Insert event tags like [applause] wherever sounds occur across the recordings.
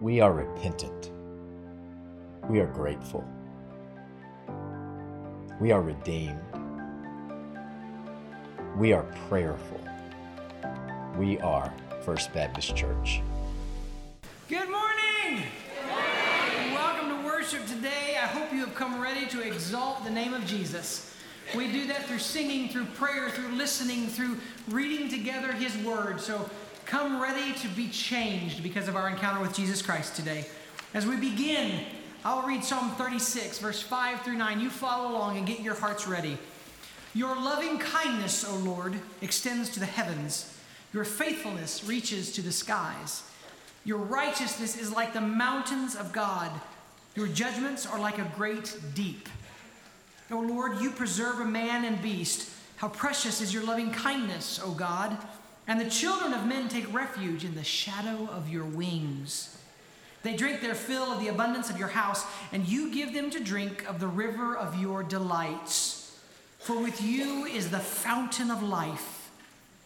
We are repentant. We are grateful. We are redeemed. We are prayerful. We are First Baptist Church. Good morning. Good morning. Welcome to worship today. I hope you have come ready to exalt the name of Jesus. We do that through singing, through prayer, through listening, through reading together His Word. So come ready to be changed because of our encounter with Jesus Christ today. As we begin, I'll read Psalm 36, verse 5 through 9. You follow along and get your hearts ready. Your loving kindness, O Lord, extends to the heavens. Your faithfulness reaches to the skies. Your righteousness is like the mountains of God. Your judgments are like a great deep. O Lord, you preserve a man and beast. How precious is your loving kindness, O God. And the children of men take refuge in the shadow of your wings. They drink their fill of the abundance of your house, and you give them to drink of the river of your delights. For with you is the fountain of life.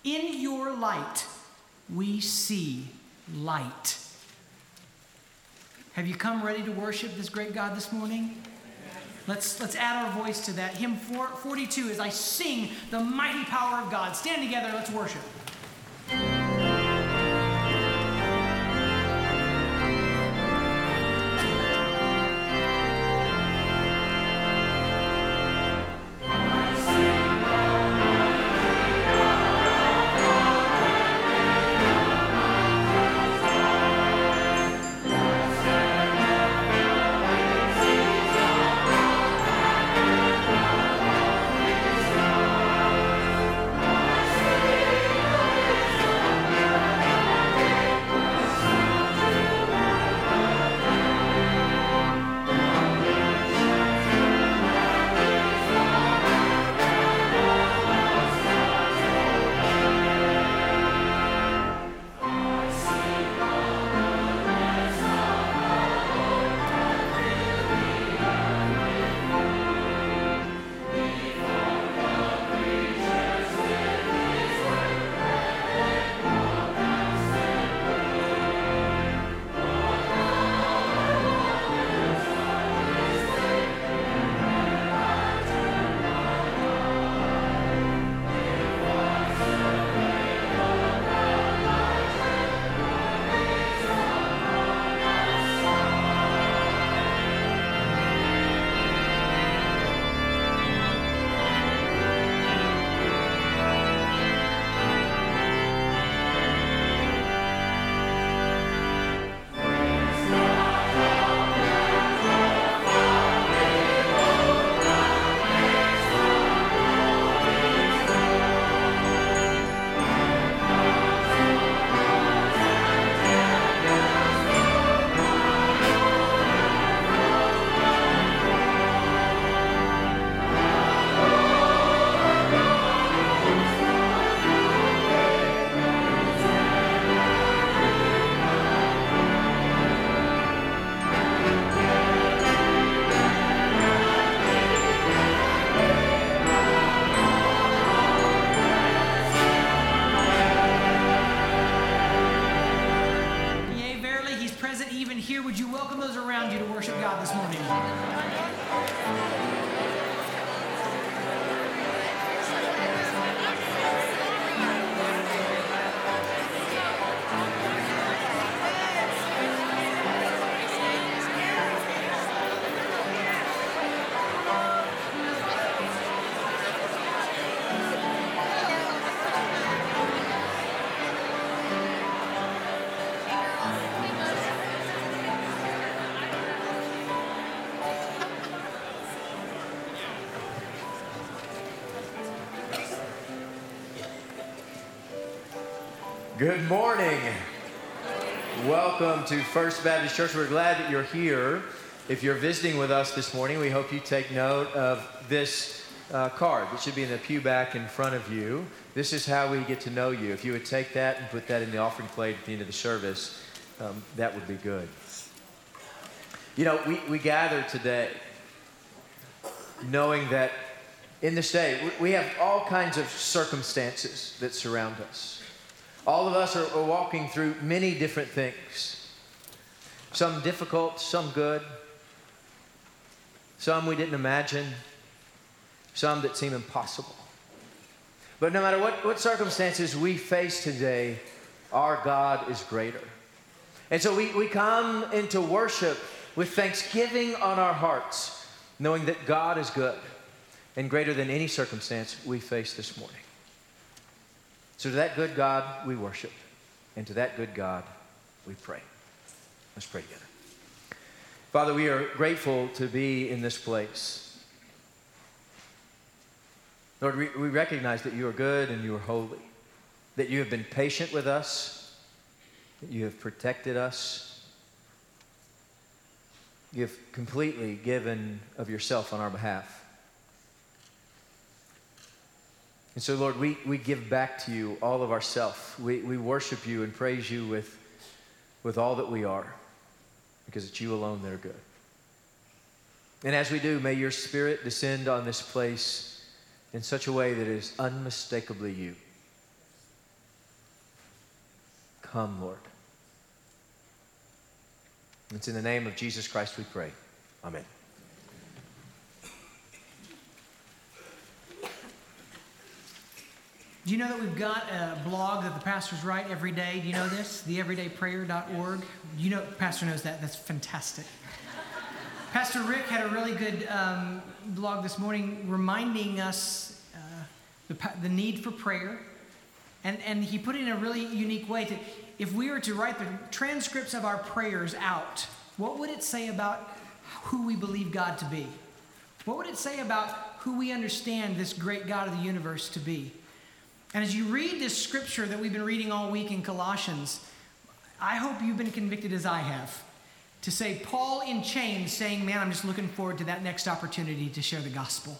In your light, we see light. Have you come ready to worship this great God this morning? Let's, let's add our voice to that. Hymn 42 as I sing the mighty power of God. Stand together, let's worship. Good morning. Welcome to First Baptist Church. We're glad that you're here. If you're visiting with us this morning, we hope you take note of this uh, card that should be in the pew back in front of you. This is how we get to know you. If you would take that and put that in the offering plate at the end of the service, um, that would be good. You know, we, we gather today knowing that in this day, we have all kinds of circumstances that surround us. All of us are, are walking through many different things. Some difficult, some good. Some we didn't imagine, some that seem impossible. But no matter what, what circumstances we face today, our God is greater. And so we, we come into worship with thanksgiving on our hearts, knowing that God is good and greater than any circumstance we face this morning. So to that good God we worship, and to that good God we pray. Let's pray together. Father, we are grateful to be in this place. Lord, we, we recognize that you are good and you are holy, that you have been patient with us, that you have protected us. You have completely given of yourself on our behalf. And so, Lord, we, we give back to you all of ourself. We, we worship you and praise you with, with all that we are because it's you alone that are good. And as we do, may your spirit descend on this place in such a way that is unmistakably you. Come, Lord. It's in the name of Jesus Christ we pray. Amen. Do you know that we've got a blog that the pastors write every day? Do you know this? Theeverydayprayer.org. You know, Pastor knows that. That's fantastic. Pastor Rick had a really good um, blog this morning reminding us uh, the, the need for prayer. And, and he put it in a really unique way to, if we were to write the transcripts of our prayers out, what would it say about who we believe God to be? What would it say about who we understand this great God of the universe to be? And as you read this scripture that we've been reading all week in Colossians, I hope you've been convicted as I have to say, Paul in chains saying, Man, I'm just looking forward to that next opportunity to share the gospel.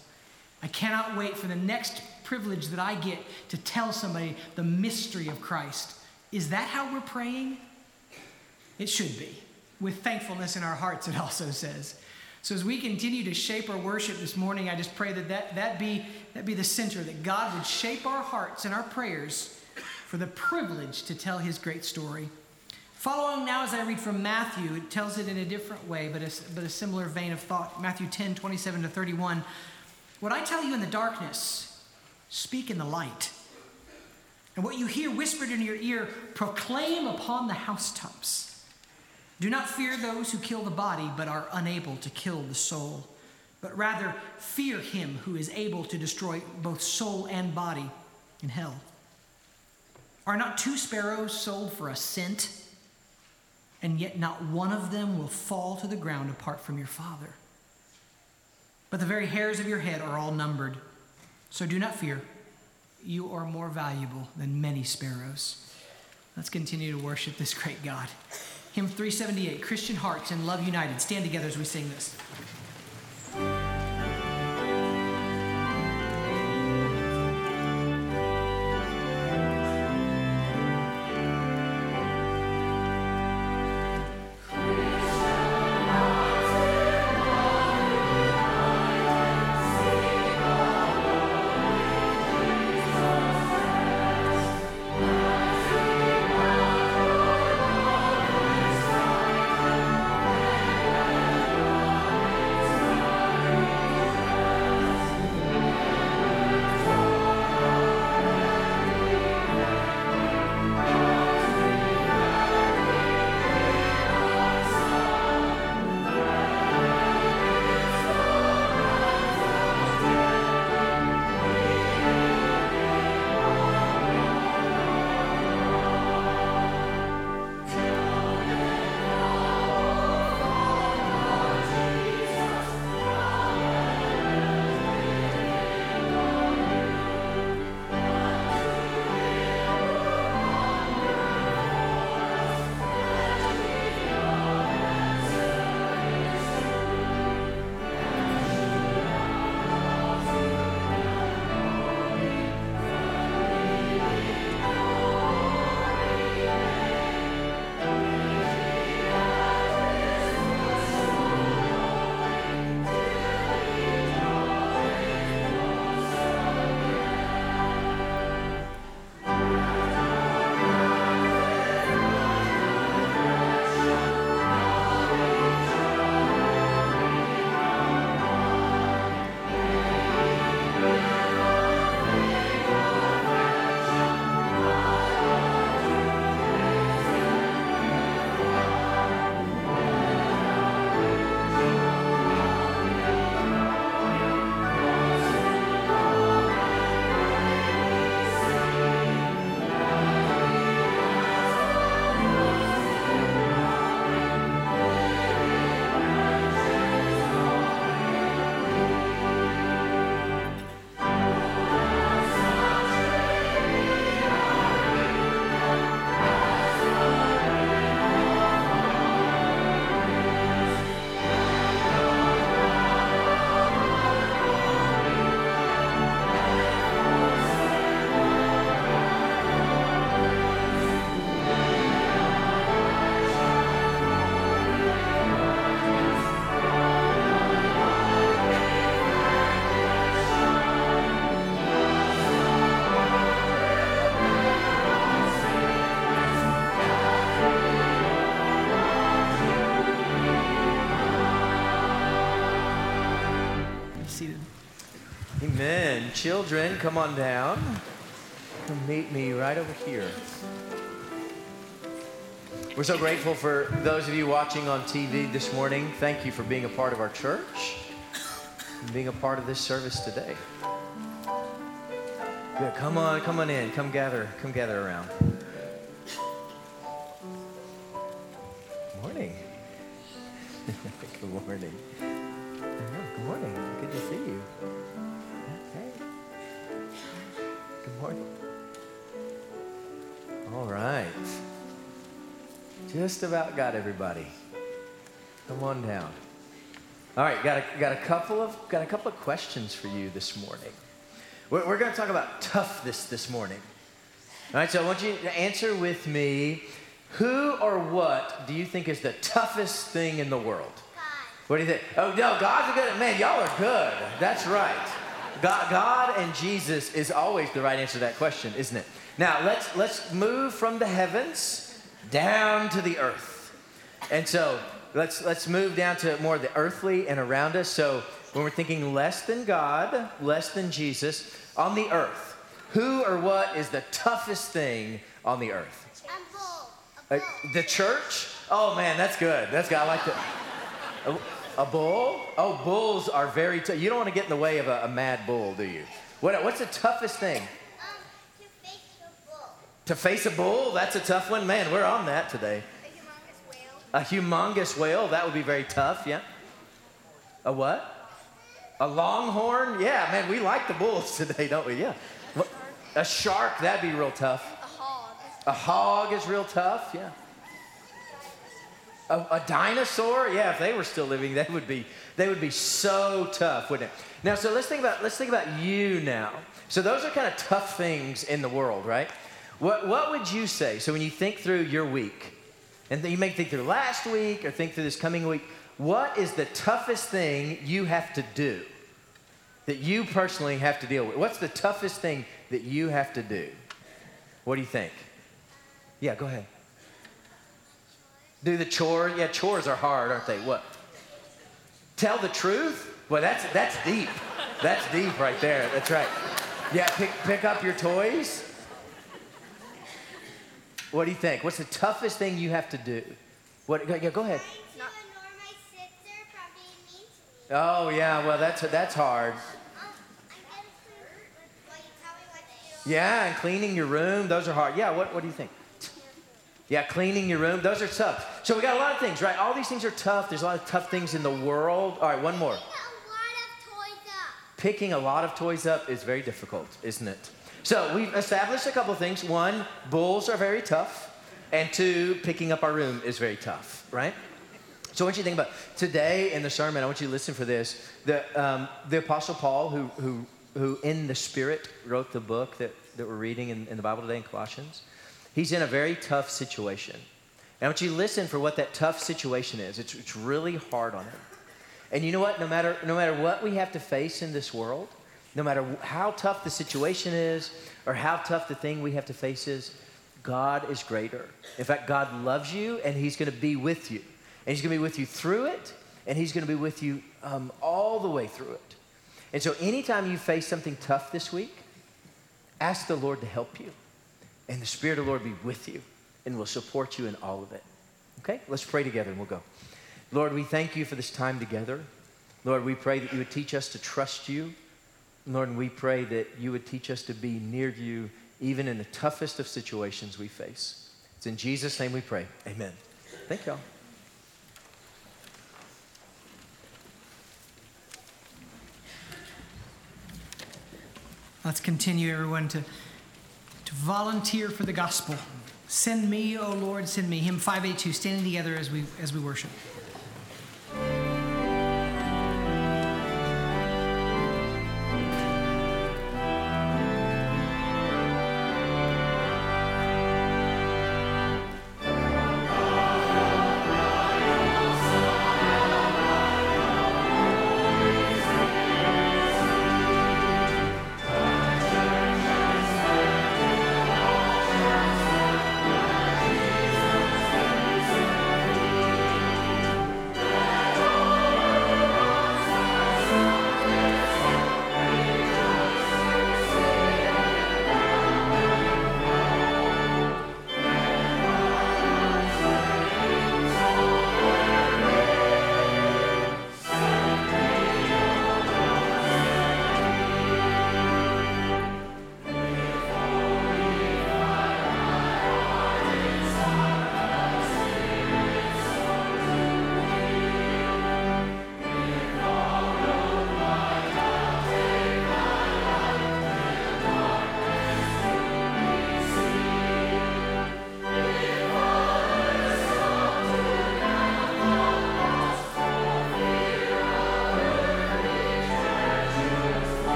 I cannot wait for the next privilege that I get to tell somebody the mystery of Christ. Is that how we're praying? It should be. With thankfulness in our hearts, it also says. So as we continue to shape our worship this morning, I just pray that that, that, be, that be the center, that God would shape our hearts and our prayers for the privilege to tell his great story. Following now as I read from Matthew, it tells it in a different way, but a, but a similar vein of thought. Matthew 10, 27 to 31. What I tell you in the darkness, speak in the light. And what you hear whispered in your ear, proclaim upon the housetops. Do not fear those who kill the body, but are unable to kill the soul, but rather fear him who is able to destroy both soul and body in hell. Are not two sparrows sold for a cent? And yet not one of them will fall to the ground apart from your Father. But the very hairs of your head are all numbered. So do not fear. You are more valuable than many sparrows. Let's continue to worship this great God. Hymn 378, Christian Hearts and Love United. Stand together as we sing this. Children, come on down. Come meet me right over here. We're so grateful for those of you watching on TV this morning. Thank you for being a part of our church and being a part of this service today. Good. Come on, come on in. Come gather, come gather around. Morning. [laughs] Good morning. Good morning. Good to see you. All right. Just about got everybody. Come on down. All right, got a, got a couple of got a couple of questions for you this morning. We're, we're going to talk about toughness this morning. All right, so I want you to answer with me. Who or what do you think is the toughest thing in the world? What do you think? Oh no, God's a good man. Y'all are good. That's right. God, God and Jesus is always the right answer to that question, isn't it? Now let's let's move from the heavens down to the earth, and so let's let's move down to more of the earthly and around us. So when we're thinking less than God, less than Jesus on the earth, who or what is the toughest thing on the earth? Uh, the church? Oh man, that's good. That's good. I like that. A, bull? Oh, bulls are very tough. You don't want to get in the way of a, a mad bull, do you? What, what's the toughest thing? Um, To face a bull? To face a bull? That's a tough one. Man, we're on that today. A humongous whale? A humongous whale, that would be very tough, yeah. A what? A longhorn? Yeah, man, we like the bulls [laughs] today, don't we? Yeah. A shark? That'd be real tough. A hog. A hog is real tough, yeah. A, a dinosaur, yeah. If they were still living, they would be they would be so tough, wouldn't it? Now, so let's think about let's think about you now. So those are kind of tough things in the world, right? What what would you say? So when you think through your week, and you may think through last week or think through this coming week, what is the toughest thing you have to do? That you personally have to deal with? What's the toughest thing that you have to do? What do you think? Yeah, go ahead. Do the chore. Yeah, chores are hard, aren't they? What? Tell the truth? Well, that's that's deep. That's deep right there. That's right. Yeah, pick pick up your toys. What do you think? What's the toughest thing you have to do? What? Yeah, go ahead. Trying to ignore my sister from being mean to me. Oh yeah, well that's that's hard. Um, I'm gonna clean what you tell me what to do. Yeah, and cleaning your room, those are hard. Yeah, what what do you think? Yeah, cleaning your room, those are tough. So we got a lot of things, right? All these things are tough. There's a lot of tough things in the world. All right, one more. Put a lot of toys up. Picking a lot of toys up is very difficult, isn't it? So we've established a couple things. One, bulls are very tough. And two, picking up our room is very tough, right? So I want you to think about today in the sermon, I want you to listen for this. The, um, the Apostle Paul, who, who, who in the Spirit wrote the book that, that we're reading in, in the Bible today in Colossians, he's in a very tough situation. And I want you to listen for what that tough situation is. It's, it's really hard on him. And you know what? No matter, no matter what we have to face in this world, no matter how tough the situation is or how tough the thing we have to face is, God is greater. In fact, God loves you and He's going to be with you. And He's going to be with you through it, and He's going to be with you um, all the way through it. And so, anytime you face something tough this week, ask the Lord to help you. And the Spirit of the Lord be with you and will support you in all of it. Okay? Let's pray together and we'll go. Lord, we thank you for this time together. Lord, we pray that you would teach us to trust you. Lord, and we pray that you would teach us to be near you even in the toughest of situations we face. It's in Jesus' name we pray. Amen. Thank y'all. Let's continue, everyone, to, to volunteer for the gospel. Send me, O Lord, send me. Hymn 582, standing together as we, as we worship.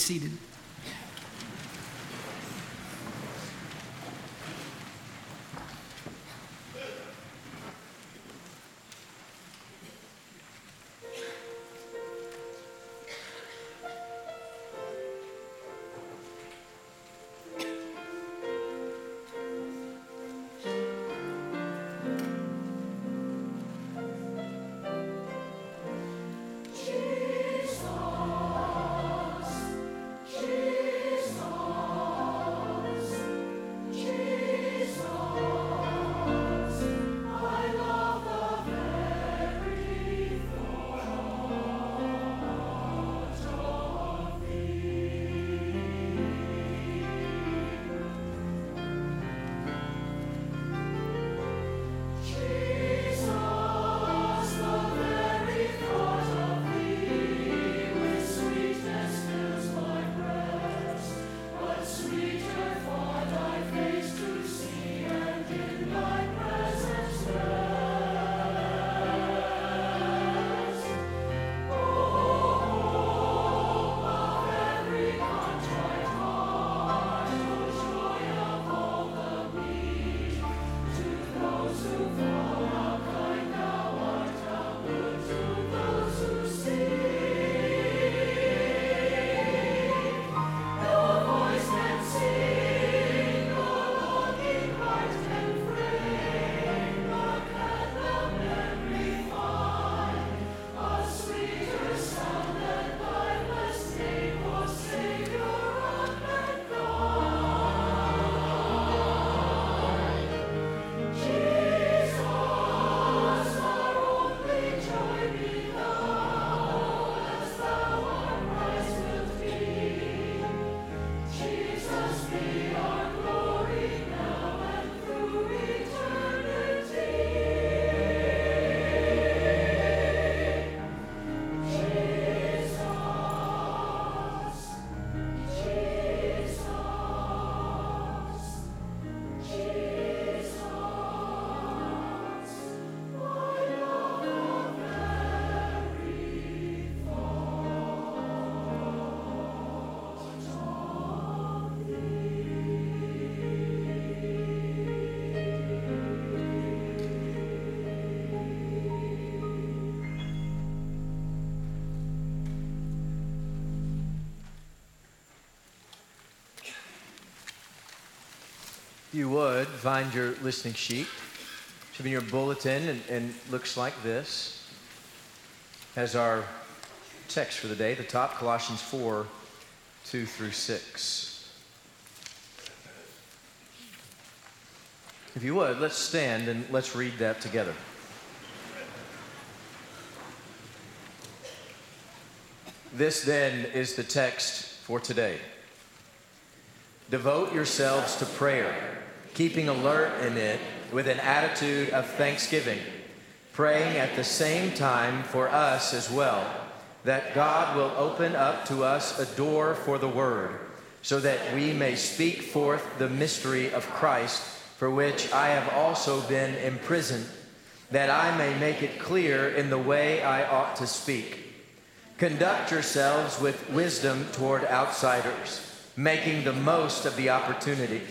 Seated. You would, find your listening sheet. Should be in your bulletin and, and looks like this. As our text for the day, the top, Colossians 4, 2 through 6. If you would, let's stand and let's read that together. This then is the text for today. Devote yourselves to prayer, keeping alert in it with an attitude of thanksgiving, praying at the same time for us as well, that God will open up to us a door for the word, so that we may speak forth the mystery of Christ, for which I have also been imprisoned, that I may make it clear in the way I ought to speak. Conduct yourselves with wisdom toward outsiders, making the most of the opportunity.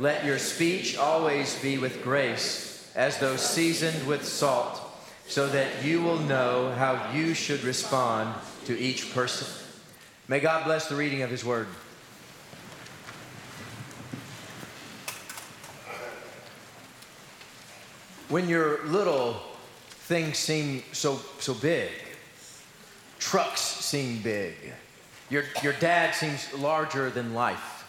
Let your speech always be with grace, as though seasoned with salt, so that you will know how you should respond to each person. May God bless the reading of his word. When you're little, things seem so, so big. Trucks seem big. Your, your dad seems larger than life.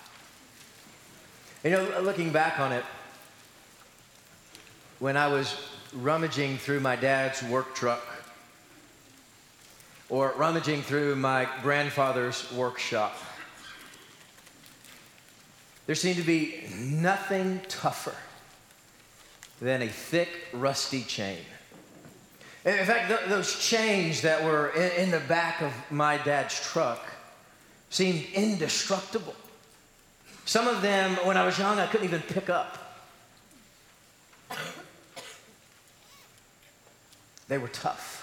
You know, looking back on it, when I was rummaging through my dad's work truck or rummaging through my grandfather's workshop, there seemed to be nothing tougher than a thick, rusty chain. In fact, th- those chains that were in, in the back of my dad's truck seemed indestructible. Some of them, when I was young, I couldn't even pick up. They were tough.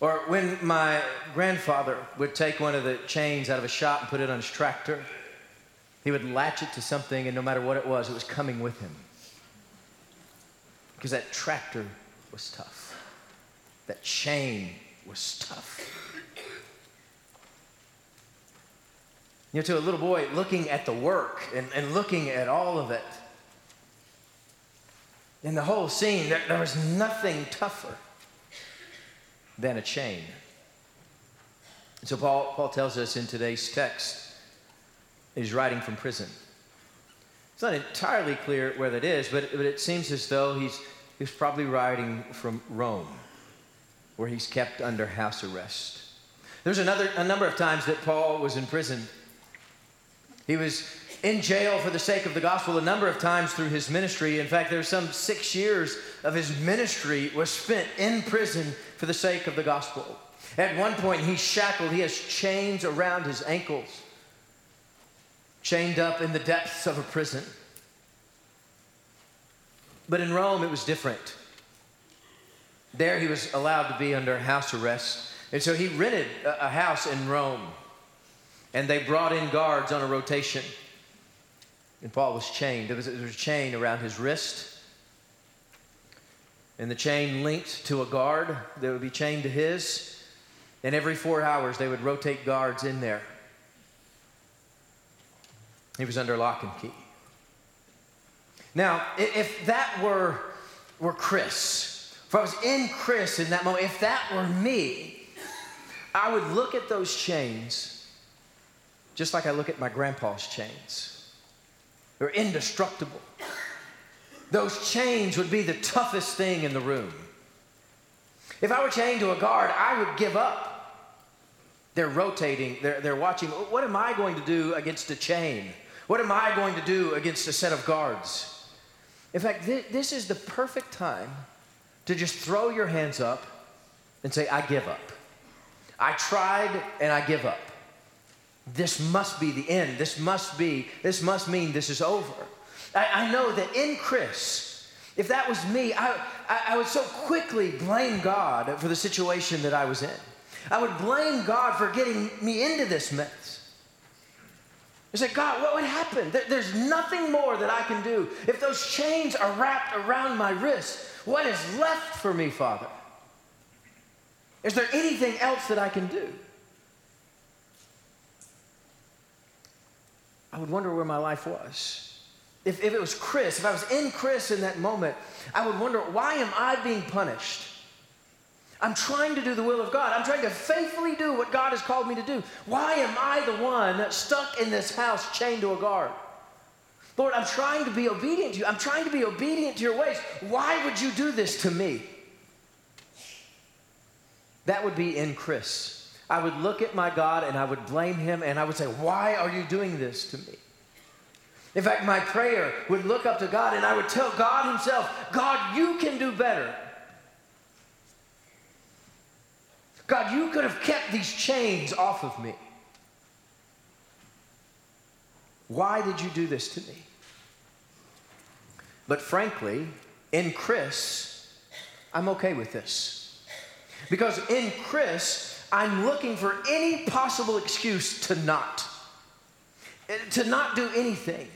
Or when my grandfather would take one of the chains out of a shop and put it on his tractor, he would latch it to something, and no matter what it was, it was coming with him. Because that tractor was tough, that chain was tough. You know, to a little boy looking at the work and, and looking at all of it, in the whole scene, there, there was nothing tougher than a chain. So Paul, Paul tells us in today's text, he's writing from prison. It's not entirely clear where that is, but, but it seems as though he's, he's probably writing from Rome, where he's kept under house arrest. There's another, a number of times that Paul was in prison. He was in jail for the sake of the gospel a number of times through his ministry. In fact, there's some six years of his ministry was spent in prison for the sake of the gospel. At one point, he's shackled. He has chains around his ankles, chained up in the depths of a prison. But in Rome, it was different. There, he was allowed to be under house arrest. And so he rented a house in Rome. And they brought in guards on a rotation. And Paul was chained. There was, there was a chain around his wrist. And the chain linked to a guard that would be chained to his. And every four hours, they would rotate guards in there. He was under lock and key. Now, if that were, were Chris, if I was in Chris in that moment, if that were me, I would look at those chains just like I look at my grandpa's chains. They're indestructible. Those chains would be the toughest thing in the room. If I were chained to a guard, I would give up. They're rotating, they're, they're watching. What am I going to do against a chain? What am I going to do against a set of guards? In fact, th- this is the perfect time to just throw your hands up and say, I give up. I tried and I give up. This must be the end. This must be, this must mean this is over. I, I know that in Chris, if that was me, I, I, I would so quickly blame God for the situation that I was in. I would blame God for getting me into this mess. I said, God, what would happen? There's nothing more that I can do. If those chains are wrapped around my wrist, what is left for me, Father? Is there anything else that I can do? I would wonder where my life was. If, if it was Chris, if I was in Chris in that moment, I would wonder, why am I being punished? I'm trying to do the will of God. I'm trying to faithfully do what God has called me to do. Why am I the one stuck in this house chained to a guard? Lord, I'm trying to be obedient to you. I'm trying to be obedient to your ways. Why would you do this to me? That would be in Chris. I would look at my God and I would blame him and I would say, Why are you doing this to me? In fact, my prayer would look up to God and I would tell God Himself, God, you can do better. God, you could have kept these chains off of me. Why did you do this to me? But frankly, in Chris, I'm okay with this. Because in Chris, I'm looking for any possible excuse to not. To not do anything.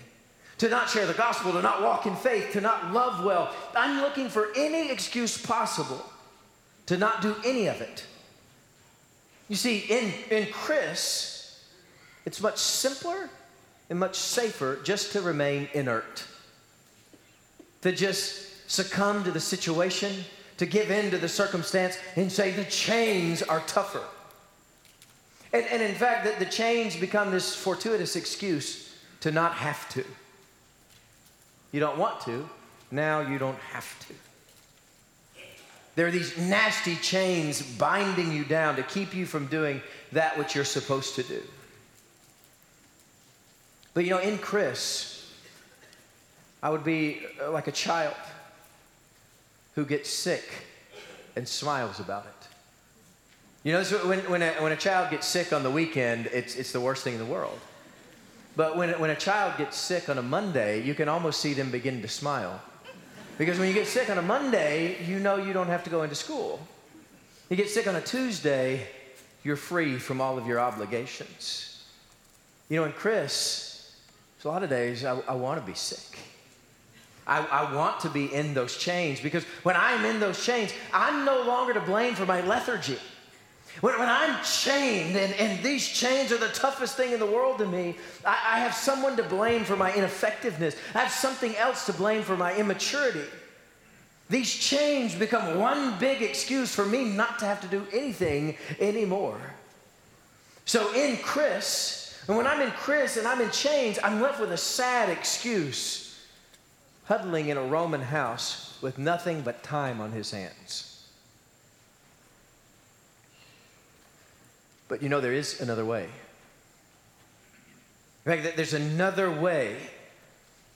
To not share the gospel, to not walk in faith, to not love well. I'm looking for any excuse possible to not do any of it. You see, in, in Chris, it's much simpler and much safer just to remain inert. To just succumb to the situation to give in to the circumstance and say the chains are tougher. And, and in fact, the, the chains become this fortuitous excuse to not have to. You don't want to, now you don't have to. There are these nasty chains binding you down to keep you from doing that which you're supposed to do. But you know, in Chris, I would be like a child who gets sick and smiles about it. You know, when, when, a, when a child gets sick on the weekend, it's, it's the worst thing in the world. But when, when a child gets sick on a Monday, you can almost see them begin to smile. Because when you get sick on a Monday, you know you don't have to go into school. You get sick on a Tuesday, you're free from all of your obligations. You know, and Chris, a lot of days I, I want to be sick. I, I, want to be in those chains because when I'm in those chains, I'm no longer to blame for my lethargy. When, when I'm chained, and, and these chains are the toughest thing in the world to me, I, I have someone to blame for my ineffectiveness. I have something else to blame for my immaturity. These chains become one big excuse for me not to have to do anything anymore. So in Chris, and when I'm in Chris and I'm in chains, I'm left with a sad excuse, huddling in a Roman house with nothing but time on his hands. But you know, there is another way. In fact, there's another way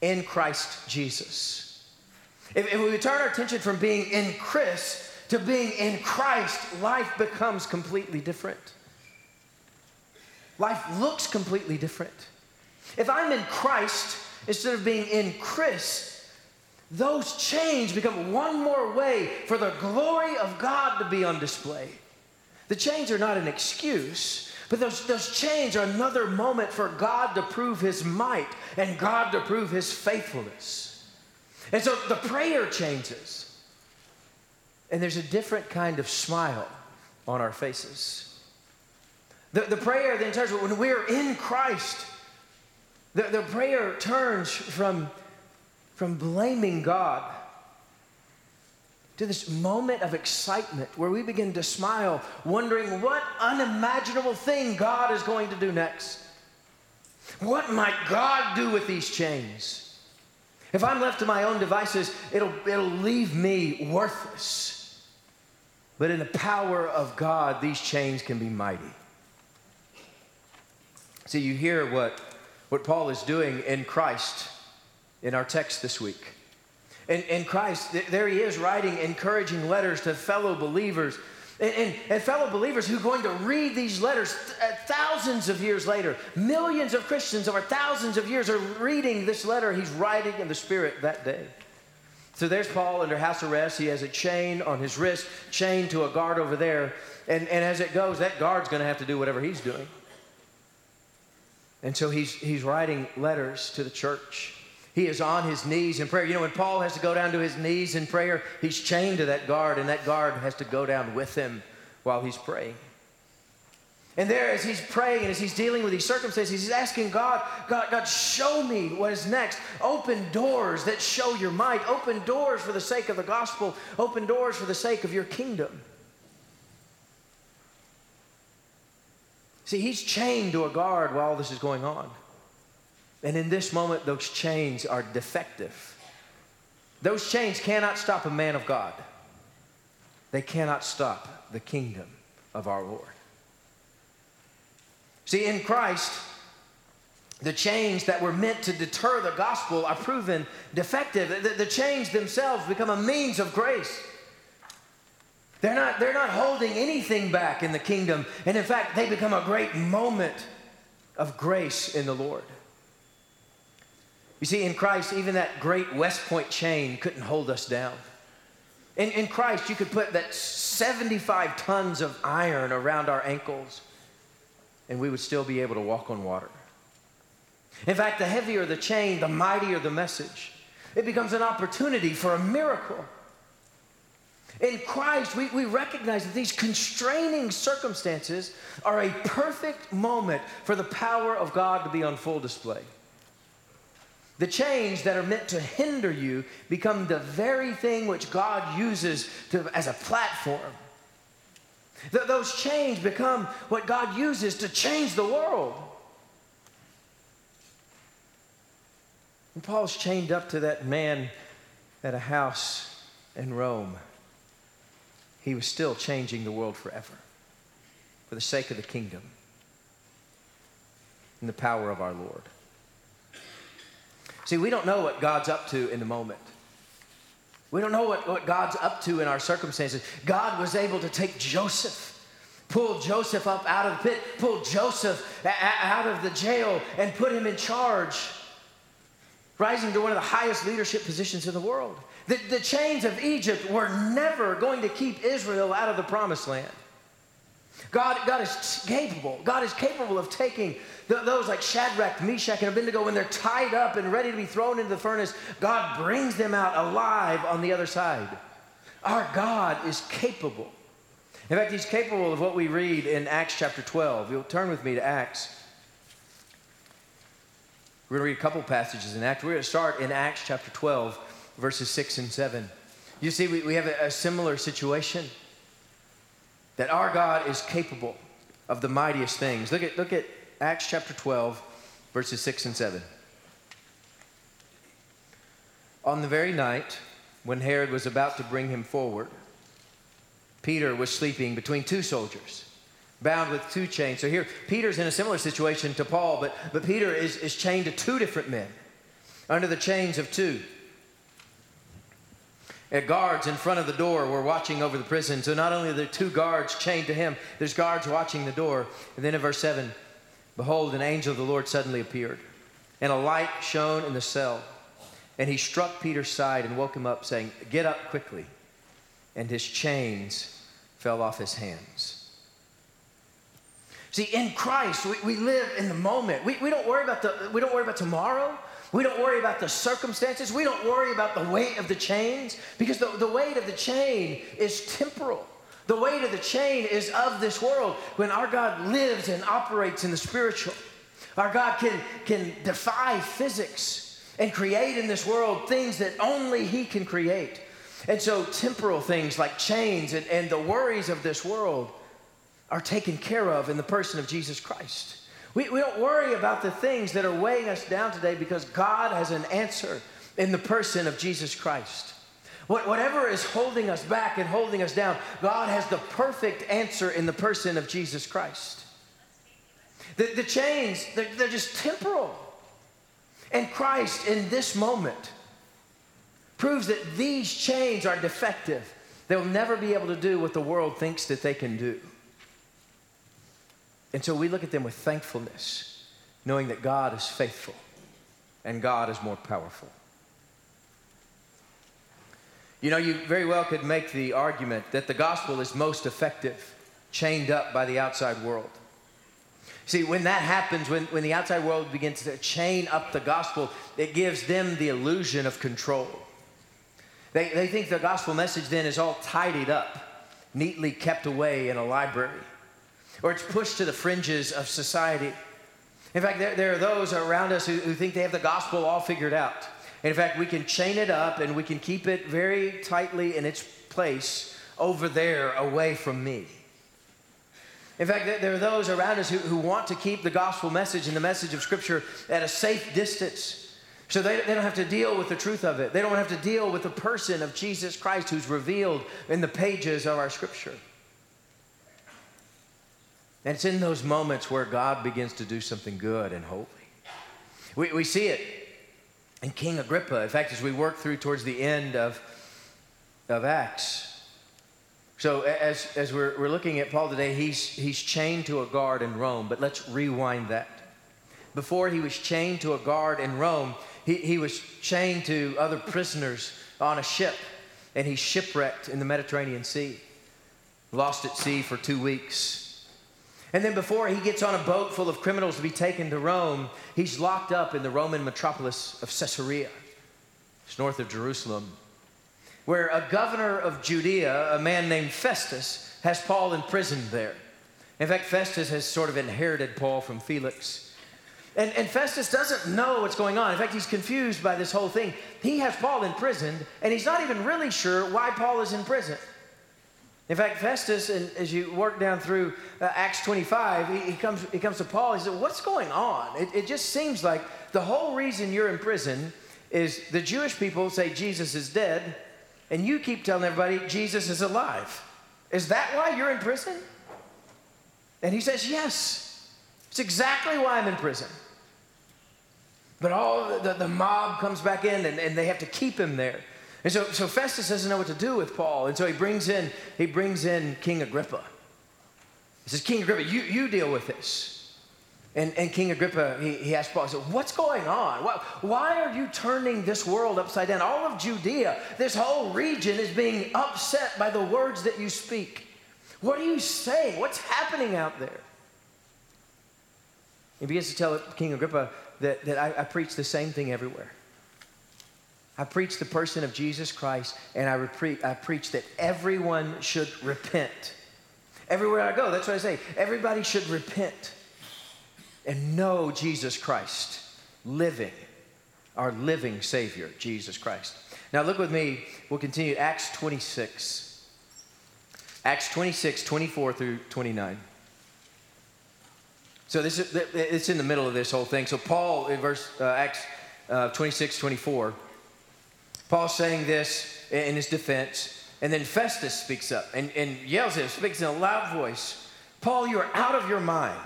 in Christ Jesus. If, if we turn our attention from being in Chris to being in Christ, life becomes completely different. Life looks completely different. If I'm in Christ instead of being in Chris, those chains become one more way for the glory of God to be on display. The chains are not an excuse, but those, those chains are another moment for God to prove his might and God to prove his faithfulness. And so the prayer changes. And there's a different kind of smile on our faces. The, the prayer then turns, when we're in Christ, the, the prayer turns from, from blaming God to this moment of excitement where we begin to smile, wondering what unimaginable thing God is going to do next. What might God do with these chains? If I'm left to my own devices, it'll, it'll leave me worthless. But in the power of God, these chains can be mighty. See, you hear what, what Paul is doing in Christ in our text this week. In, in Christ, there he is writing encouraging letters to fellow believers. And, and, and, fellow believers who are going to read these letters th- uh, thousands of years later. Millions of Christians over thousands of years are reading this letter he's writing in the Spirit that day. So there's Paul under house arrest. He has a chain on his wrist, chained to a guard over there. And, and as it goes, that guard's going to have to do whatever he's doing. And so he's, he's writing letters to the church. He is on his knees in prayer. You know, when Paul has to go down to his knees in prayer, he's chained to that guard, and that guard has to go down with him while he's praying. And there, as he's praying and as he's dealing with these circumstances, he's asking God, God, God, show me what is next. Open doors that show your might. Open doors for the sake of the gospel. Open doors for the sake of your kingdom. See, he's chained to a guard while all this is going on. And in this moment, those chains are defective. Those chains cannot stop a man of God, they cannot stop the kingdom of our Lord. See, in Christ, the chains that were meant to deter the gospel are proven defective. The, the, chains themselves become a means of grace. They're not, they're not holding anything back in the kingdom. And in fact, they become a great moment of grace in the Lord. You see, in Christ, even that great West Point chain couldn't hold us down. In, in Christ, you could put that 75 tons of iron around our ankles, and we would still be able to walk on water. In fact, the heavier the chain, the mightier the message. It becomes an opportunity for a miracle. In Christ, we, we recognize that these constraining circumstances are a perfect moment for the power of God to be on full display. The chains that are meant to hinder you become the very thing which God uses to, as a platform. Th- those chains become what God uses to change the world. And Paul's chained up to that man at a house in Rome. He was still changing the world forever for the sake of the kingdom and the power of our Lord. See, we don't know what God's up to in the moment. We don't know what, what God's up to in our circumstances. God was able to take Joseph, pull Joseph up out of the pit, pull Joseph a- out of the jail, and put him in charge rising to one of the highest leadership positions in the world. The, the chains of Egypt were never going to keep Israel out of the promised land. God, God is capable. God is capable of taking th- those like Shadrach, Meshach, and Abednego when they're tied up and ready to be thrown into the furnace. God brings them out alive on the other side. Our God is capable. In fact, He's capable of what we read in Acts chapter 12. You'll turn with me to Acts. We're going to read a couple passages in Acts. We're going to start in Acts chapter 12, verses 6 and 7. You see, we, we have a, a similar situation that our God is capable of the mightiest things. Look at, look at Acts chapter 12, verses 6 and 7. On the very night when Herod was about to bring him forward, Peter was sleeping between two soldiers, bound with two chains. So here, Peter's in a similar situation to Paul, but, but Peter is, is chained to two different men under the chains of two. Guards in front of the door were watching over the prison. So not only are there two guards chained to him, there's guards watching the door. And then in verse 7, behold, an angel of the Lord suddenly appeared, and a light shone in the cell. And he struck Peter's side and woke him up, saying, Get up quickly. And his chains fell off his hands. See, in Christ, we, we live in the moment. We, we, don't worry about the, we don't worry about tomorrow. We don't worry about the circumstances. We don't worry about the weight of the chains because the, the weight of the chain is temporal. The weight of the chain is of this world. When our God lives and operates in the spiritual, our God can, can defy physics and create in this world things that only He can create. And so, temporal things like chains and, and the worries of this world are taken care of in the person of Jesus Christ. We, we don't worry about the things that are weighing us down today because God has an answer in the person of Jesus Christ. What, whatever is holding us back and holding us down, God has the perfect answer in the person of Jesus Christ. The, the chains, they're, they're just temporal. And Christ, in this moment, proves that these chains are defective. They'll never be able to do what the world thinks that they can do. And so we look at them with thankfulness, knowing that God is faithful and God is more powerful. You know, you very well could make the argument that the gospel is most effective chained up by the outside world. See, when that happens, when, when the outside world begins to chain up the gospel, it gives them the illusion of control. They, they think the gospel message then is all tidied up, neatly kept away in a library or it's pushed to the fringes of society. In fact, there, there are those around us who, who think they have the gospel all figured out. In fact, we can chain it up and we can keep it very tightly in its place over there away from me. In fact, there are those around us who, who want to keep the gospel message and the message of Scripture at a safe distance so they, they don't have to deal with the truth of it. They don't have to deal with the person of Jesus Christ who's revealed in the pages of our Scripture. And it's in those moments where God begins to do something good and holy. We, we see it in King Agrippa. In fact, as we work through towards the end of, of Acts. So, as, as we're, we're looking at Paul today, he's, he's chained to a guard in Rome. But let's rewind that. Before he was chained to a guard in Rome, he, he was chained to other prisoners on a ship, and he shipwrecked in the Mediterranean Sea. Lost at sea for two weeks and then before he gets on a boat full of criminals to be taken to Rome, he's locked up in the Roman metropolis of Caesarea. It's north of Jerusalem, where a governor of Judea, a man named Festus, has Paul imprisoned there. In fact, Festus has sort of inherited Paul from Felix. And, and Festus doesn't know what's going on. In fact, he's confused by this whole thing. He has Paul imprisoned, and he's not even really sure why Paul is in prison. In fact, Festus, and as you work down through uh, Acts 25, he, he, comes, he comes to Paul. He says, What's going on? It, it just seems like the whole reason you're in prison is the Jewish people say Jesus is dead, and you keep telling everybody Jesus is alive. Is that why you're in prison? And he says, Yes. It's exactly why I'm in prison. But all the, the mob comes back in, and, and they have to keep him there. And so, so Festus doesn't know what to do with Paul. And so he brings in, he brings in King Agrippa. He says, King Agrippa, you, you deal with this. And, and King Agrippa, he, he asked Paul, he said, What's going on? Why, why are you turning this world upside down? All of Judea, this whole region is being upset by the words that you speak. What are you saying? What's happening out there? He begins to tell King Agrippa that, that I, I preach the same thing everywhere. I preach the person of Jesus Christ, and I, repre- I preach that everyone should repent. Everywhere I go, that's what I say. Everybody should repent and know Jesus Christ, living, our living Savior, Jesus Christ. Now, look with me. We'll continue Acts 26. Acts 26, 24 through 29. So this is it's in the middle of this whole thing. So Paul in verse uh, Acts uh, 26, 24, Paul's saying this in his defense, and then Festus speaks up and, and yells at him, speaks in a loud voice, Paul, you're out of your mind.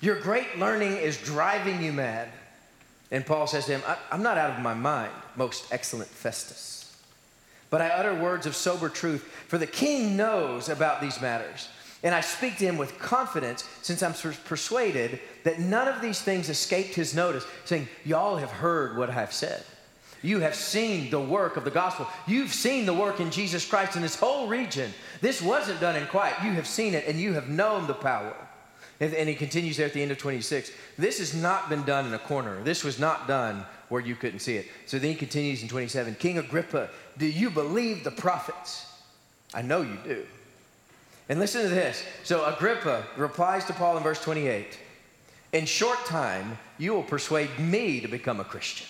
Your great learning is driving you mad. And Paul says to him, I'm not out of my mind, most excellent Festus. But I utter words of sober truth, for the king knows about these matters. And I speak to him with confidence, since I'm persuaded that none of these things escaped his notice, saying, Y'all have heard what I've said. You have seen the work of the gospel. You've seen the work in Jesus Christ in this whole region. This wasn't done in quiet. You have seen it and you have known the power. And, he continues there at the end of 26. This has not been done in a corner. This was not done where you couldn't see it. So then he continues in 27. King Agrippa, do you believe the prophets? I know you do. And listen to this. So Agrippa replies to Paul in verse 28 In short time, you will persuade me to become a Christian.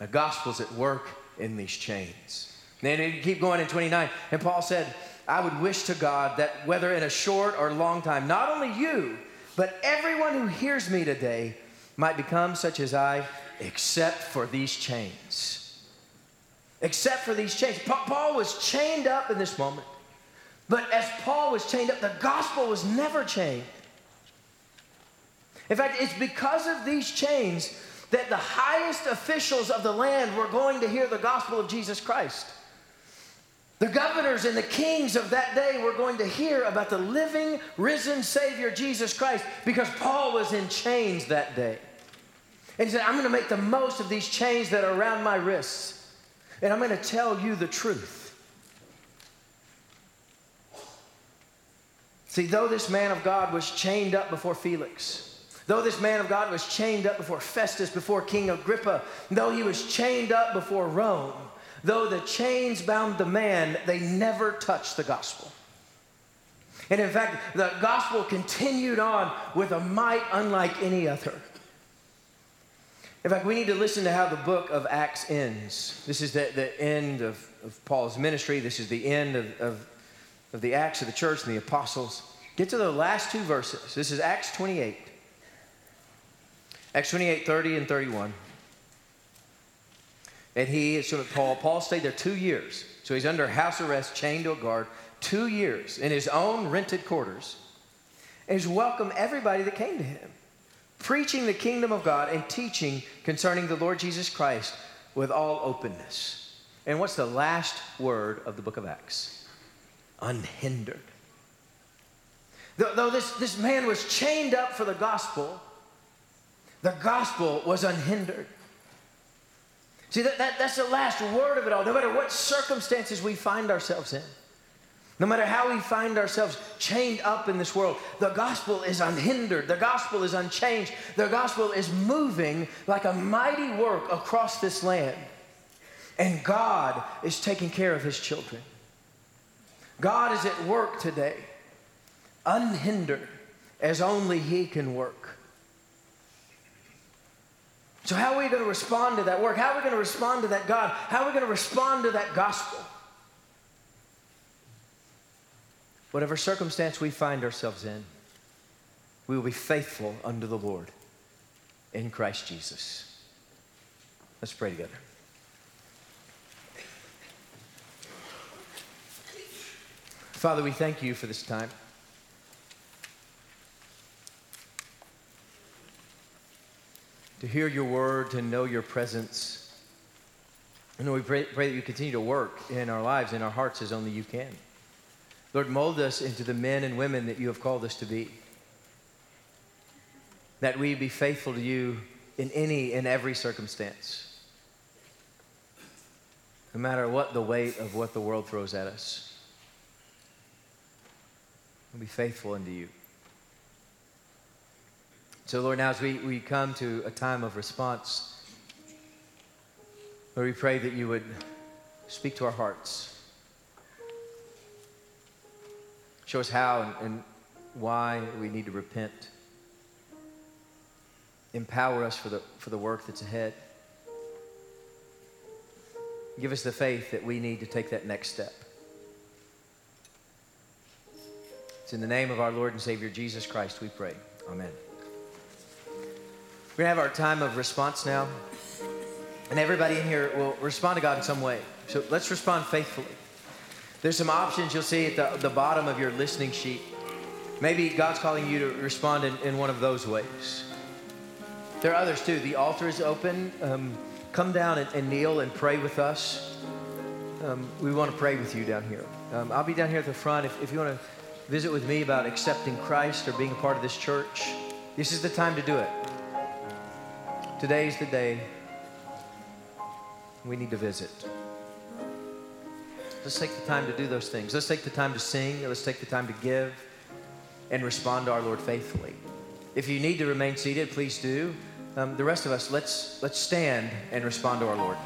The gospel's at work in these chains. Then you keep going in 29. And Paul said, I would wish to God that whether in a short or long time, not only you, but everyone who hears me today might become such as I, except for these chains. Except for these chains. Paul was chained up in this moment. But as Paul was chained up, the gospel was never chained. In fact, it's because of these chains that the highest officials of the land were going to hear the gospel of Jesus Christ. The governors and the kings of that day were going to hear about the living, risen Savior, Jesus Christ, because Paul was in chains that day. And he said, I'm going to make the most of these chains that are around my wrists, and I'm going to tell you the truth. See, though this man of God was chained up before Felix, though this man of God was chained up before Festus, before King Agrippa, though he was chained up before Rome, though the chains bound the man, they never touched the gospel. And in fact, the gospel continued on with a might unlike any other. In fact, we need to listen to how the book of Acts ends. This is the, the end of, of Paul's ministry. This is the end of, of of the Acts of the church and the apostles. Get to the last two verses. This is Acts 28. Acts 28, 30 and 31. And he, so Paul, Paul stayed there two years. So he's under house arrest, chained to a guard, two years in his own rented quarters. And he's welcomed everybody that came to him, preaching the kingdom of God and teaching concerning the Lord Jesus Christ with all openness. And what's the last word of the book of Acts? unhindered. Though this, this man was chained up for the gospel, the gospel was unhindered. See, that, that, that's the last word of it all. No matter what circumstances we find ourselves in, no matter how we find ourselves chained up in this world, the gospel is unhindered. The gospel is unchanged. The gospel is moving like a mighty work across this land. And God is taking care of his children. God is at work today, unhindered, as only He can work. So, how are we going to respond to that work? How are we going to respond to that God? How are we going to respond to that gospel? Whatever circumstance we find ourselves in, we will be faithful unto the Lord in Christ Jesus. Let's pray together. Father, we thank you for this time. To hear your word, to know your presence. And we pray, pray that you continue to work in our lives, in our hearts, as only you can. Lord, mold us into the men and women that you have called us to be. that we be faithful to you in any and every circumstance. No matter what the weight of what the world throws at us, we'll be faithful unto you. So, Lord, now as we, we come to a time of response, Lord, we pray that you would speak to our hearts. Show us how and, and why we need to repent. Empower us for the, for the work that's ahead. Give us the faith that we need to take that next step. It's in the name of our Lord and Savior Jesus Christ we pray. Amen. We're going to have our time of response now. And everybody in here will respond to God in some way. So let's respond faithfully. There's some options you'll see at the, the bottom of your listening sheet. Maybe God's calling you to respond in, in one of those ways. There are others too. The altar is open. Um, come down and, and, kneel and pray with us. Um, we want to pray with you down here. Um, I'll be down here at the front. If, if you want to visit with me about accepting Christ or being a part of this church, this is the time to do it. Today's the day we need to visit. Let's take the time to do those things. Let's take the time to sing. Let's take the time to give and respond to our Lord faithfully. If you need to remain seated, please do. Um, the rest of us, let's, let's stand and respond to our Lord.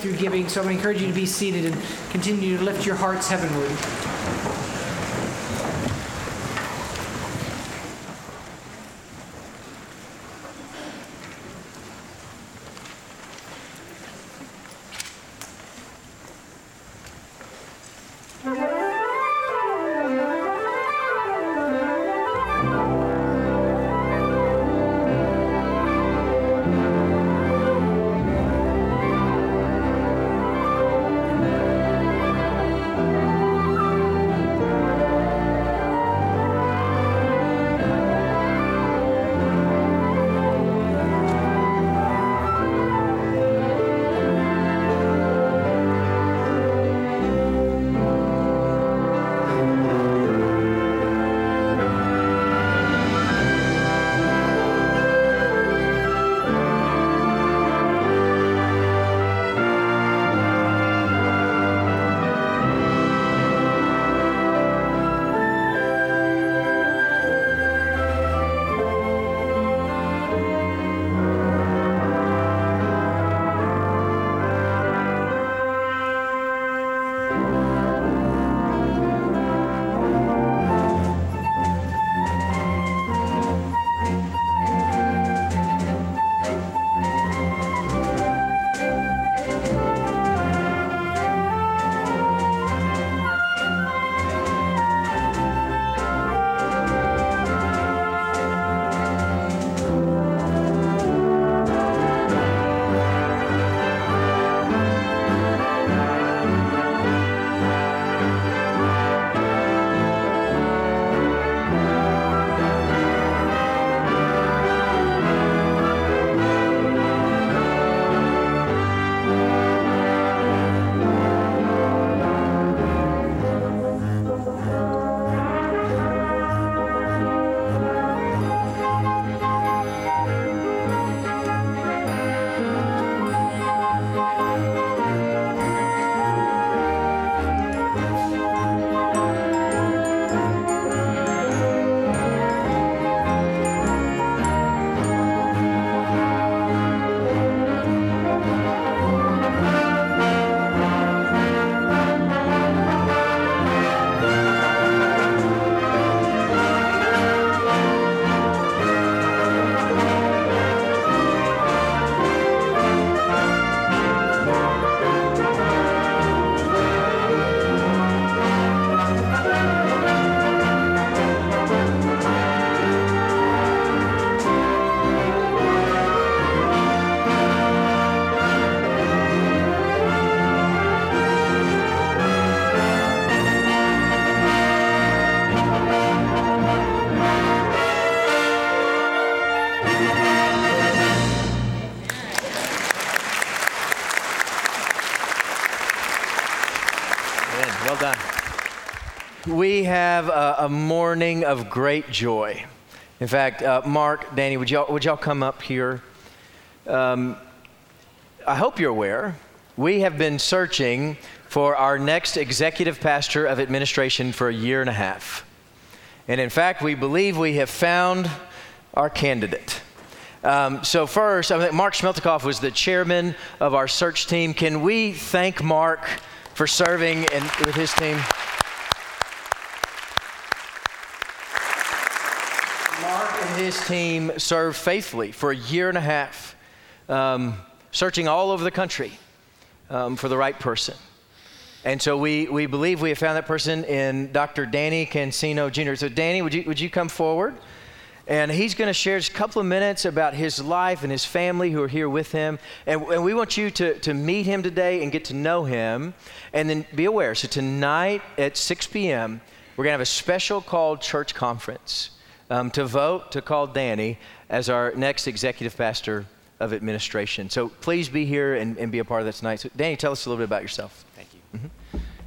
Through giving. So to encourage you to be seated and continue to lift your hearts heavenward. Have a, a morning of great joy. In fact, uh, Mark, Danny, would y'all, would y'all come up here? Um, I hope you're aware, we have been searching for our next executive pastor of administration for a year and a half. And in fact, we believe we have found our candidate. Um, so, first, I mean, Mark Schmeltikoff was the chairman of our search team. Can we thank Mark for serving in, with his team? Mark and his team served faithfully for a year and a half, um, searching all over the country um, for the right person. And so we, we believe we have found that person in Dr. Danny Cancino Jr. So, Danny, would you, would you come forward? And he's going to share just a couple of minutes about his life and his family who are here with him. And, and we want you to, to meet him today and get to know him. And then be aware so, tonight at 6 p.m., we're going to have a special called church conference um, to vote to call Danny as our next executive pastor of administration. So please be here and, and be a part of that tonight. So, Danny, tell us a little bit about yourself. Thank you.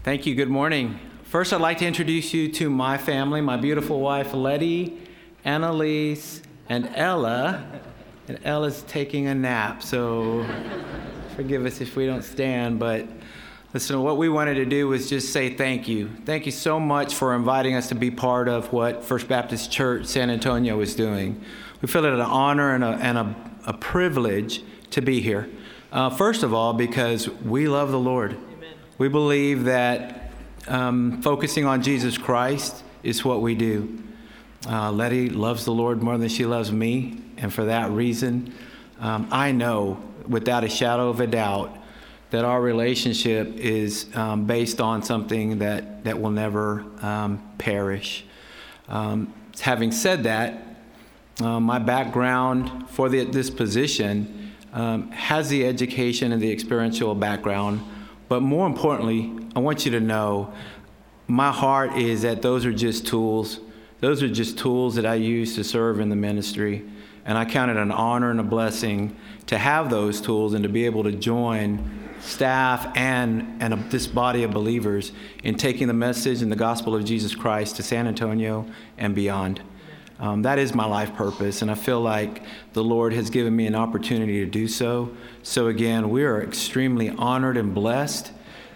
Thank you. Good morning. First, I'd like to introduce you to my family, my beautiful wife, Letty, Annalise, and Ella. And Ella's taking a nap, so forgive us if we don't stand. But listen, what we wanted to do was just say thank you. Thank you so much for inviting us to be part of what First Baptist Church San Antonio is doing. We feel it an honor and a, and a, a privilege to be here. Uh, first of all, because we love the Lord. We believe that um, focusing on Jesus Christ is what we do. Uh, Letty loves the Lord more than she loves me, and for that reason, um, I know without a shadow of a doubt that our relationship is um, based on something that, that will never um, perish. Um, having said that, uh, my background for the, this position um, has the education and the experiential background but more importantly, I want you to know my heart is that those are just tools. Those are just tools that I use to serve in the ministry. And I count it an honor and a blessing to have those tools and to be able to join staff and, and a, this body of believers in taking the message and the gospel of Jesus Christ to San Antonio and beyond. Um, that is my life purpose, and I feel like the Lord has given me an opportunity to do so. So, again, we are extremely honored and blessed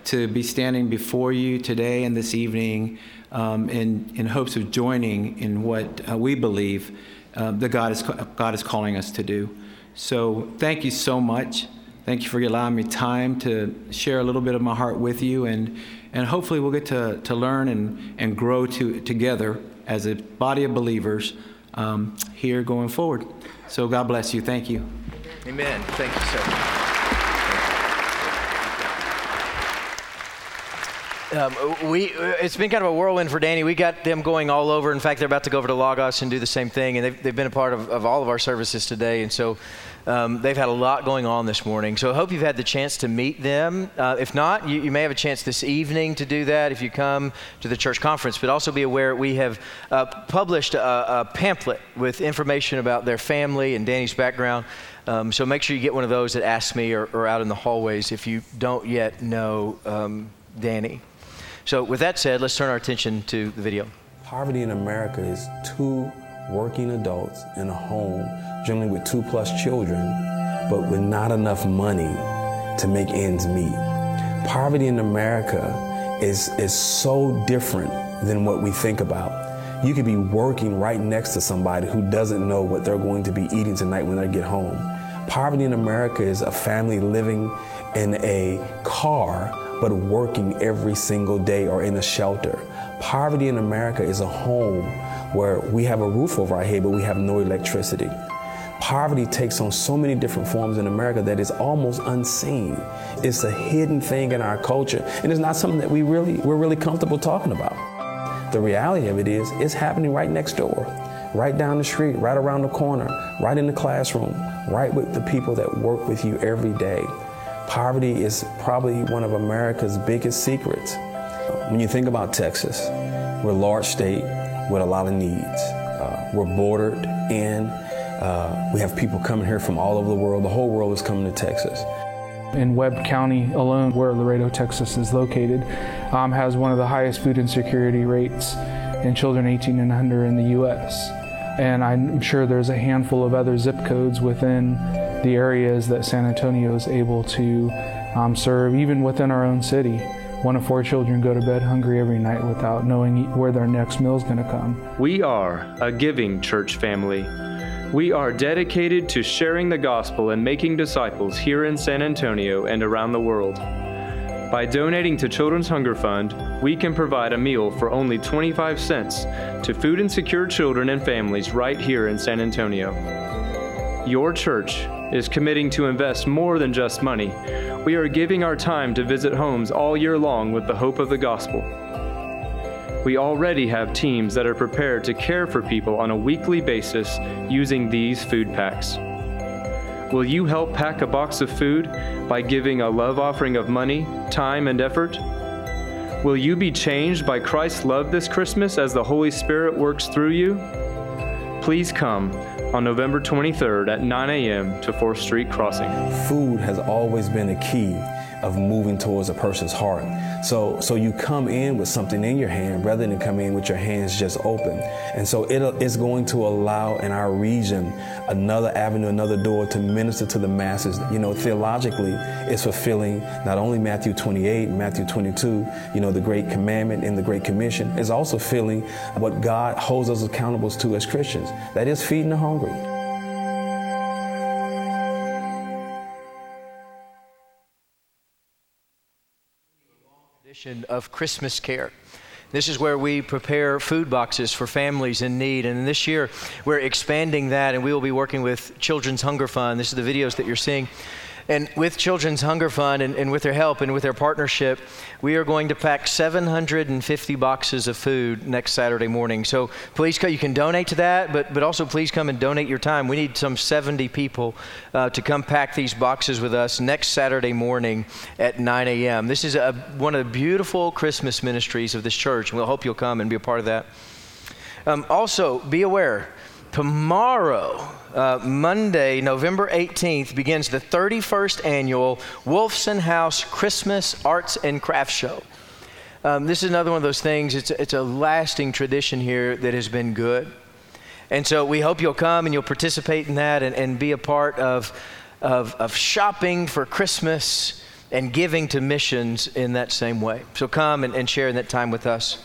to be standing before you today and this evening um, in, in hopes of joining in what uh, we believe uh, that God is, God is calling us to do. So, thank you so much. Thank you for allowing me time to share a little bit of my heart with you, and, and hopefully, we'll get to, to learn and, and grow to, together as a body of believers um, here going forward. So, God bless you. Thank you. Amen. Thank you, sir. Um, we, it's been kind of a whirlwind for Danny. We got them going all over. In fact, they're about to go over to Lagos and do the same thing. And they've, they've been a part of, of all of our services today. And so um, they've had a lot going on this morning. So I hope you've had the chance to meet them. Uh, if not, you, you, may have a chance this evening to do that if you come to the church conference. But also be aware we have uh, published a, a, pamphlet with information about their family and Danny's background. Um, so make sure you get one of those that Ask Me or, or, out in the hallways if you don't yet know um, Danny. So, with that said, let's turn our attention to the video. Poverty in America is two working adults in a home, generally with two plus children, but with not enough money to make ends meet. Poverty in America is, is so different than what we think about. You could be working right next to somebody who doesn't know what they're going to be eating tonight when they get home. Poverty in America is a family living in a car but working every single day or in a shelter. Poverty in America is a home where we have a roof over our head, but we have no electricity. Poverty takes on so many different forms in America that is almost unseen. It's a hidden thing in our culture, and it's not something that we really we're really comfortable talking about. The reality of it is, it's happening right next door, right down the street, right around the corner, right in the classroom, right with the people that work with you every day. Poverty is probably one of America's biggest secrets. When you think about Texas, we're a large state with a lot of needs. Uh, we're bordered in. Uh, we have people coming here from all over the world. The whole world is coming to Texas. in Webb County alone, where Laredo, Texas is located, um, has one of the highest food insecurity rates in children 18 and under in the U.S. And I'm sure there's a handful of other zip codes within the areas that San Antonio is able to um, serve, even within our own city. One of four children go to bed hungry every night without knowing where their next meal is going to come. We are a giving church family. We are dedicated to sharing the gospel and making disciples here in San Antonio and around the world. By donating to Children's Hunger Fund, we can provide a meal for only 25 cents to food insecure children and families right here in San Antonio. Your church is committing to invest more than just money. We are giving our time to visit homes all year long with the hope of the gospel. We already have teams that are prepared to care for people on a weekly basis using these food packs. Will you help pack a box of food by giving a love offering of money, time, and effort? Will you be changed by Christ's love this Christmas as the Holy Spirit works through you? Please come on November 23rd at 9 a.m. to 4th Street Crossing. Food has always been a key of moving towards a person's heart. So, so you come in with something in your hand rather than come in with your hands just open. And so it, it's going to allow in our region another avenue, another door to minister to the masses. You know, theologically, it's fulfilling not only Matthew 28, Matthew 22, you know, the Great Commandment and the Great Commission, is also filling what God holds us accountable to as Christians. That is feeding the hungry. Edition of Christmas Care. This is where we prepare food boxes for families in need. And this year, we're expanding that, and we will be working with Children's Hunger Fund. This is the videos that you're seeing. And with Children's Hunger Fund and, and, with their help and with their partnership, we are going to pack 750 boxes of food next Saturday morning. So please, you can donate to that, but, but also please come and donate your time. We need some 70 people uh, to come pack these boxes with us next Saturday morning at 9 a.m. This is a, one of the beautiful Christmas ministries of this church, and we'll hope you'll come and be a part of that. Um, also, be aware tomorrow, uh, Monday, November 18th, begins the 31st annual Wolfson House Christmas Arts and Crafts Show. Um, this is another one of those things, it's, it's a lasting tradition here that has been good. And so we hope you'll come and you'll participate in that and, and be a part of, of, of shopping for Christmas and giving to missions in that same way. So come and, and share that time with us.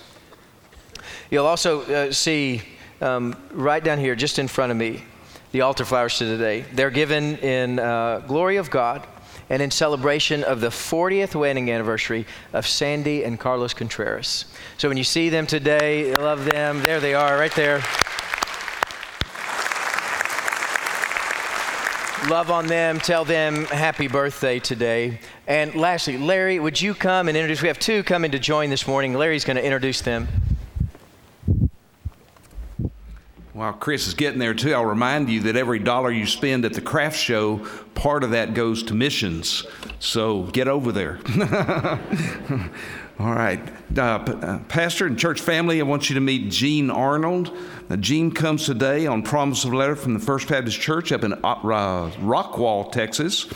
You'll also uh, see um, right down here, just in front of me, the altar flowers to today. They're given in uh, glory of God and in celebration of the 40th wedding anniversary of Sandy and Carlos Contreras. So when you see them today, love them. There they are, right there. Love on them. Tell them happy birthday today. And lastly, Larry, would you come and introduce? We have two coming to join this morning. Larry's going to introduce them. While Chris is getting there too, I'll remind you that every dollar you spend at the craft show, part of that goes to missions. So get over there. [laughs] All right. Uh, uh, Pastor and church family, I want you to meet Jean Arnold. Now, Jean comes today on promise of letter from the First Baptist Church up in uh, Rockwall, Texas,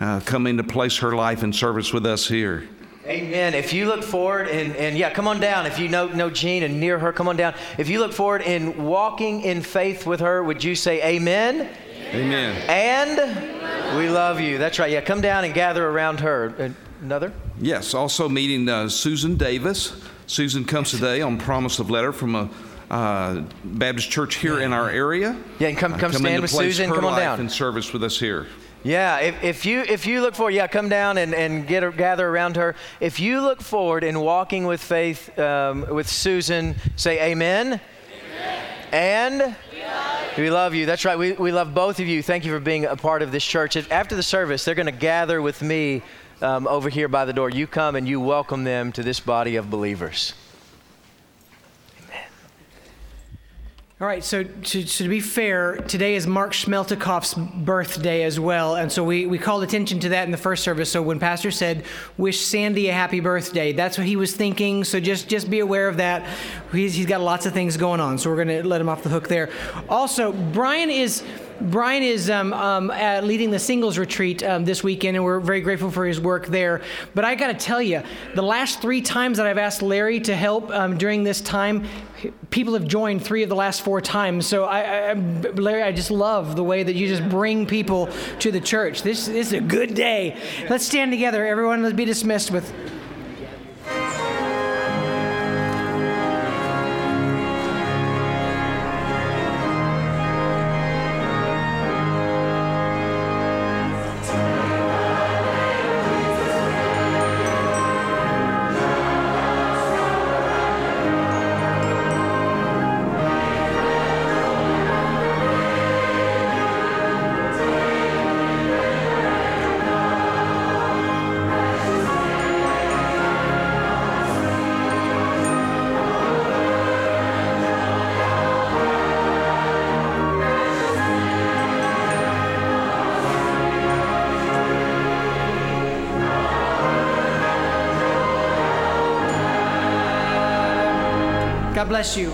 uh, coming to place her life in service with us here. Amen. If you look forward and, and yeah, come on down. If you know, know Jean and near her, come on down. If you look forward in walking in faith with her, would you say amen? Amen. And we love you. That's right. Yeah, come down and gather around her. Another? Yes. Also meeting uh, Susan Davis. Susan comes today on promise of letter from a uh, Baptist church here in our area. Yeah, and come, come, uh, stand with Susan. Come on down. In service with us here. Yeah, if, if, you if you look forward, yeah, come down and, and get gather around her. If you look forward in walking with faith um, with Susan, say amen. amen. And we love, we love you. That's right. We, we love both of you. Thank you for being a part of this church. After the service, they're going to gather with me um, over here by the door. You come and you welcome them to this body of believers. All right, so to, to, be fair, today is Mark Schmeltikoff's birthday as well. And so we, we called attention to that in the first service. So when Pastor said, wish Sandy a happy birthday, that's what he was thinking. So just, just be aware of that. he's, he's got lots of things going on, so we're going to let him off the hook there. Also, Brian is Brian is um, um, leading the singles retreat um, this weekend, and we're very grateful for his work there. But I got to tell you, the last three times that I've asked Larry to help um, during this time, people have joined three of the last four times. So, I, I, Larry, I just love the way that you just bring people to the church. This, this is a good day. Let's stand together, everyone. Let's be dismissed with. God bless you.